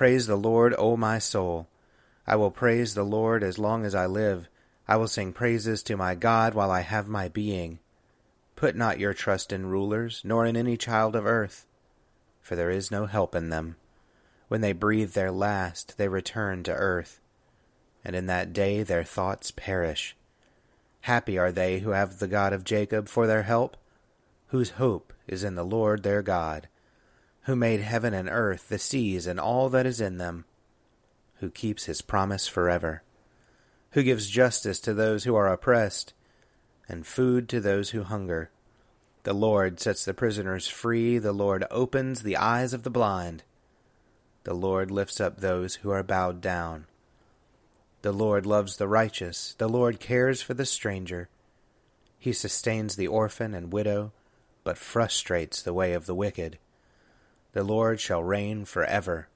Praise the Lord, O my soul. I will praise the Lord as long as I live. I will sing praises to my God while I have my being. Put not your trust in rulers, nor in any child of earth, for there is no help in them. When they breathe their last, they return to earth, and in that day their thoughts perish. Happy are they who have the God of Jacob for their help, whose hope is in the Lord their God who made heaven and earth, the seas, and all that is in them, who keeps his promise forever, who gives justice to those who are oppressed, and food to those who hunger. The Lord sets the prisoners free, the Lord opens the eyes of the blind. The Lord lifts up those who are bowed down. The Lord loves the righteous, the Lord cares for the stranger. He sustains the orphan and widow, but frustrates the way of the wicked. The Lord shall reign forever.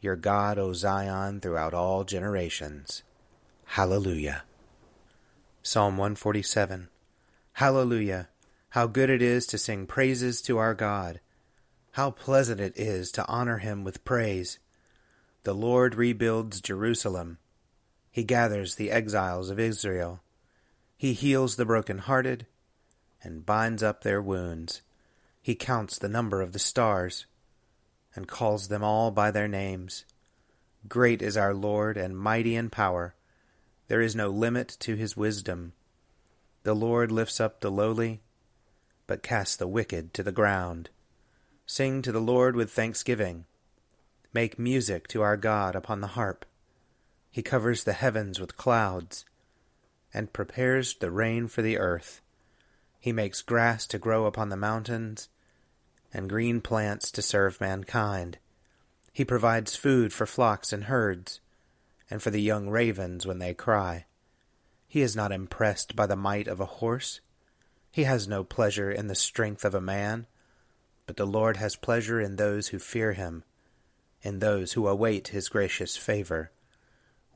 Your God, O Zion, throughout all generations. Hallelujah. Psalm 147 Hallelujah! How good it is to sing praises to our God! How pleasant it is to honor him with praise! The Lord rebuilds Jerusalem. He gathers the exiles of Israel. He heals the broken-hearted and binds up their wounds. He counts the number of the stars and calls them all by their names. Great is our Lord and mighty in power. There is no limit to his wisdom. The Lord lifts up the lowly, but casts the wicked to the ground. Sing to the Lord with thanksgiving. Make music to our God upon the harp. He covers the heavens with clouds and prepares the rain for the earth. He makes grass to grow upon the mountains and green plants to serve mankind. He provides food for flocks and herds, and for the young ravens when they cry. He is not impressed by the might of a horse. He has no pleasure in the strength of a man, but the Lord has pleasure in those who fear him, in those who await his gracious favor.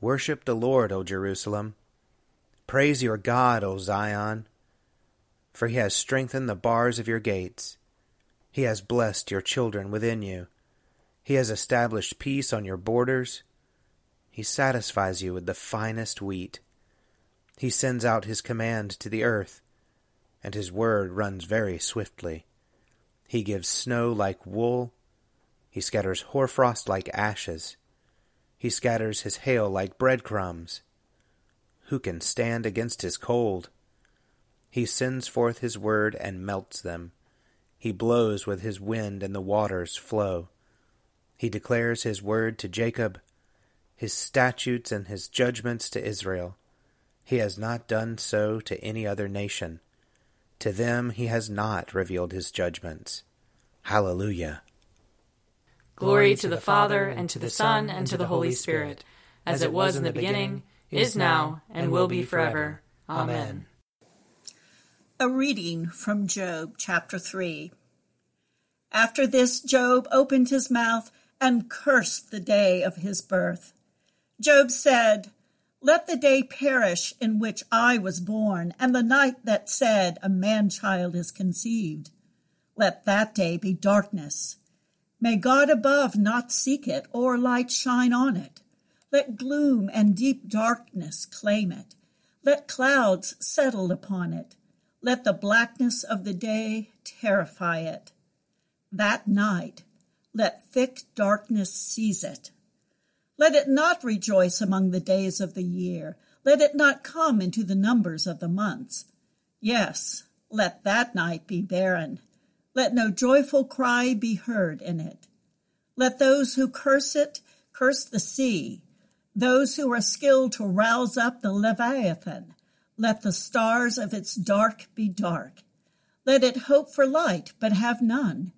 Worship the Lord, O Jerusalem. Praise your God, O Zion, for he has strengthened the bars of your gates. He has blessed your children within you. He has established peace on your borders. He satisfies you with the finest wheat. He sends out his command to the earth, and his word runs very swiftly. He gives snow like wool. He scatters hoarfrost like ashes. He scatters his hail like breadcrumbs. Who can stand against his cold? He sends forth his word and melts them. He blows with his wind, and the waters flow. He declares his word to Jacob, his statutes and his judgments to Israel. He has not done so to any other nation. To them he has not revealed his judgments. Hallelujah. Glory to the Father, and to the Son, and to the Holy Spirit, as it was in the beginning, is now, and will be forever. Amen. A reading from Job chapter 3. After this, Job opened his mouth and cursed the day of his birth. Job said, Let the day perish in which I was born, and the night that said, A man child is conceived. Let that day be darkness. May God above not seek it, or light shine on it. Let gloom and deep darkness claim it. Let clouds settle upon it. Let the blackness of the day terrify it. That night, let thick darkness seize it. Let it not rejoice among the days of the year. Let it not come into the numbers of the months. Yes, let that night be barren. Let no joyful cry be heard in it. Let those who curse it curse the sea. Those who are skilled to rouse up the Leviathan. Let the stars of its dark be dark. Let it hope for light, but have none.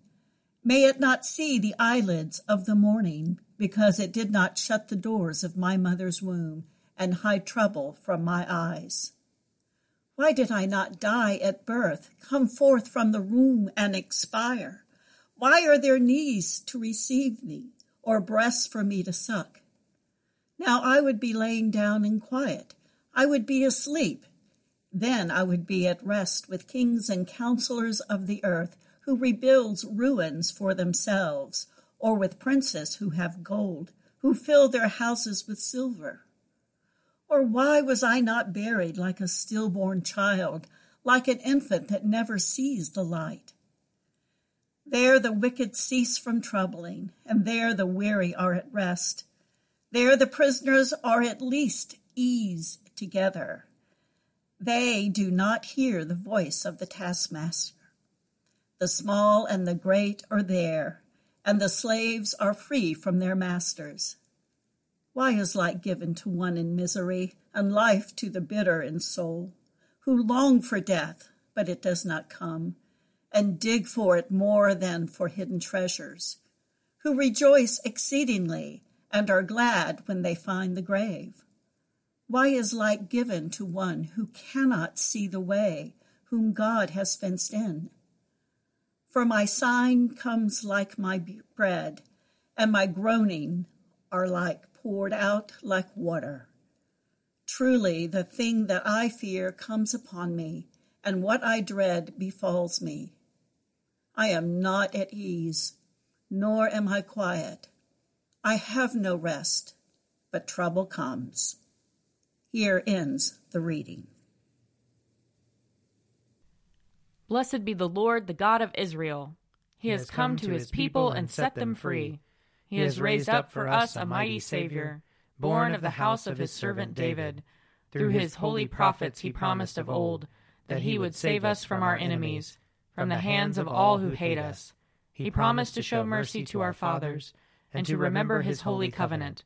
May it not see the eyelids of the morning, because it did not shut the doors of my mother's womb and hide trouble from my eyes. Why did I not die at birth, come forth from the womb and expire? Why are there knees to receive me, or breasts for me to suck? Now I would be laying down in quiet. I would be asleep. Then I would be at rest with kings and counselors of the earth, who rebuilds ruins for themselves or with princes who have gold, who fill their houses with silver? Or why was I not buried like a stillborn child, like an infant that never sees the light? There the wicked cease from troubling, and there the weary are at rest. There the prisoners are at least ease together. They do not hear the voice of the taskmaster. The small and the great are there, and the slaves are free from their masters. Why is light given to one in misery, and life to the bitter in soul, who long for death, but it does not come, and dig for it more than for hidden treasures, who rejoice exceedingly, and are glad when they find the grave? Why is light given to one who cannot see the way, whom God has fenced in? For my sign comes like my bread, and my groaning are like poured out like water. Truly, the thing that I fear comes upon me, and what I dread befalls me. I am not at ease, nor am I quiet. I have no rest, but trouble comes. Here ends the reading. Blessed be the Lord, the God of Israel. He, he has come, come to his people and set them free. He has raised up for us a mighty Savior, born of the house of his servant David. Through his holy prophets he promised of old that he would save us from our enemies, from the hands of all who hate us. He promised to show mercy to our fathers, and to remember his holy covenant.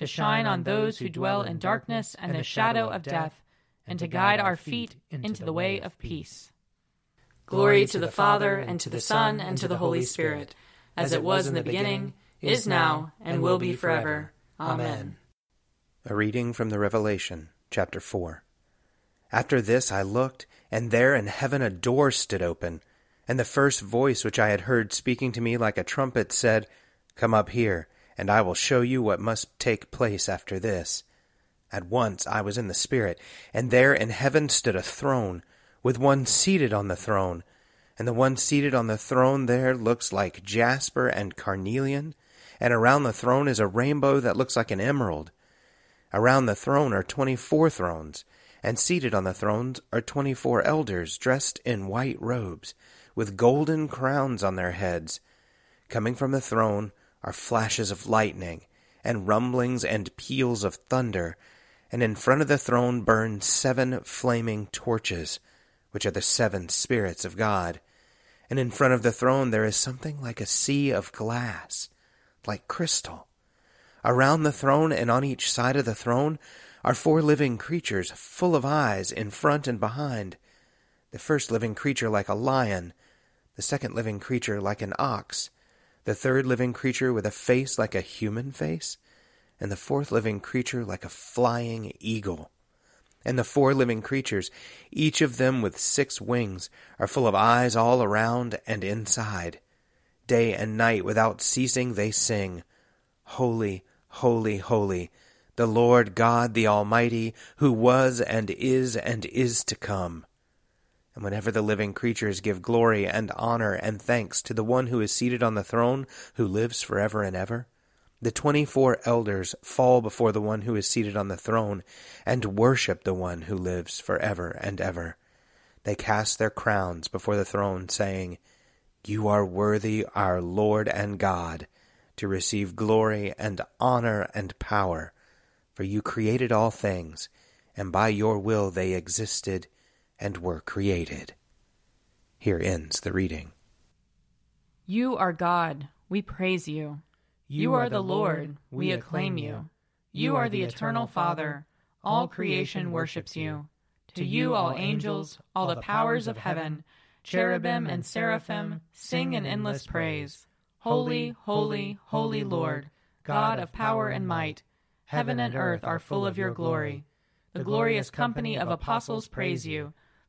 to shine on those who dwell in darkness and the shadow of death, and to guide our feet into the way of peace. Glory to the Father, and to the Son, and to the Holy Spirit, as it was in the beginning, is now, and will be forever. Amen. A reading from the Revelation, chapter 4. After this I looked, and there in heaven a door stood open, and the first voice which I had heard speaking to me like a trumpet said, Come up here, and I will show you what must take place after this. At once I was in the Spirit, and there in heaven stood a throne with one seated on the throne. And the one seated on the throne there looks like jasper and carnelian, and around the throne is a rainbow that looks like an emerald. Around the throne are twenty four thrones, and seated on the thrones are twenty four elders dressed in white robes, with golden crowns on their heads. Coming from the throne are flashes of lightning, and rumblings and peals of thunder, and in front of the throne burn seven flaming torches, which are the seven spirits of God. And in front of the throne there is something like a sea of glass, like crystal Around the throne and on each side of the throne are four living creatures full of eyes in front and behind. The first living creature like a lion, the second living creature like an ox, the third living creature with a face like a human face, and the fourth living creature like a flying eagle. And the four living creatures, each of them with six wings, are full of eyes all around and inside. Day and night without ceasing they sing, Holy, Holy, holy, the Lord God the Almighty, who was and is and is to come. And whenever the living creatures give glory and honor and thanks to the one who is seated on the throne, who lives forever and ever, the twenty four elders fall before the one who is seated on the throne and worship the one who lives forever and ever. They cast their crowns before the throne, saying, You are worthy, our Lord and God to receive glory and honor and power, for you created all things, and by your will they existed and were created. Here ends the reading. You are God, we praise you. You, are the Lord, we acclaim you. You are the eternal Father, all creation worships you. To you, all angels, all the powers of heaven, cherubim and seraphim, sing an endless praise. Holy, holy, holy Lord, God of power and might, heaven and earth are full of your glory. The glorious company of apostles praise you.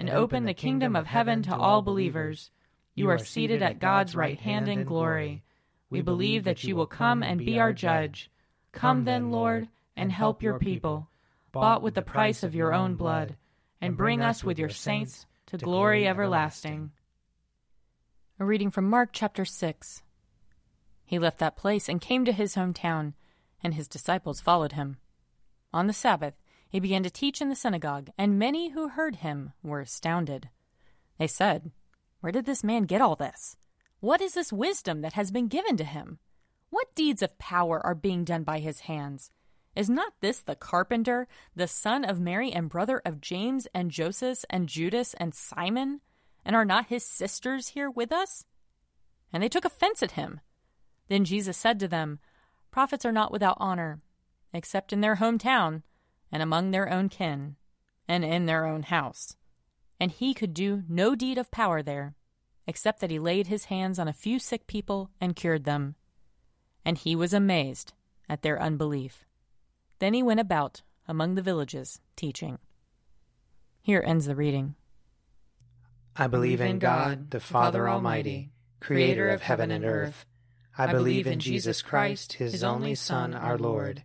and open the kingdom of heaven to all believers. You are seated at God's right hand in glory. We believe that you will come and be our judge. Come then, Lord, and help your people, bought with the price of your own blood, and bring us with your saints to glory everlasting. A reading from Mark chapter 6. He left that place and came to his hometown, and his disciples followed him. On the Sabbath, he began to teach in the synagogue, and many who heard him were astounded. They said, Where did this man get all this? What is this wisdom that has been given to him? What deeds of power are being done by his hands? Is not this the carpenter, the son of Mary and brother of James and Joseph and Judas and Simon? And are not his sisters here with us? And they took offense at him. Then Jesus said to them, Prophets are not without honor, except in their hometown, and among their own kin, and in their own house. And he could do no deed of power there, except that he laid his hands on a few sick people and cured them. And he was amazed at their unbelief. Then he went about among the villages, teaching. Here ends the reading. I believe in God, the Father Almighty, creator of heaven and earth. I believe in Jesus Christ, his only Son, our Lord.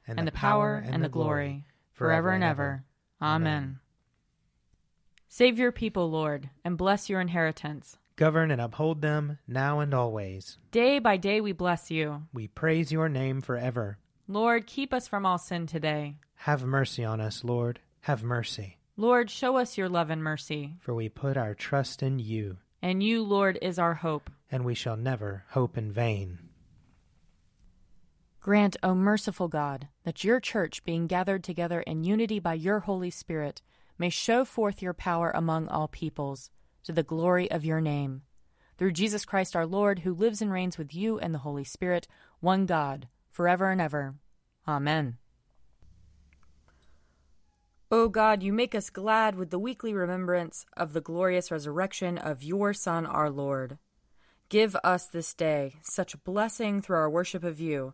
and the power, and the glory, forever and ever. Amen. Save your people, Lord, and bless your inheritance. Govern and uphold them now and always. Day by day we bless you. We praise your name forever. Lord, keep us from all sin today. Have mercy on us, Lord. Have mercy. Lord, show us your love and mercy. For we put our trust in you. And you, Lord, is our hope. And we shall never hope in vain. Grant, O merciful God, that your church, being gathered together in unity by your Holy Spirit, may show forth your power among all peoples, to the glory of your name. Through Jesus Christ our Lord, who lives and reigns with you and the Holy Spirit, one God, forever and ever. Amen. O God, you make us glad with the weekly remembrance of the glorious resurrection of your Son, our Lord. Give us this day such blessing through our worship of you,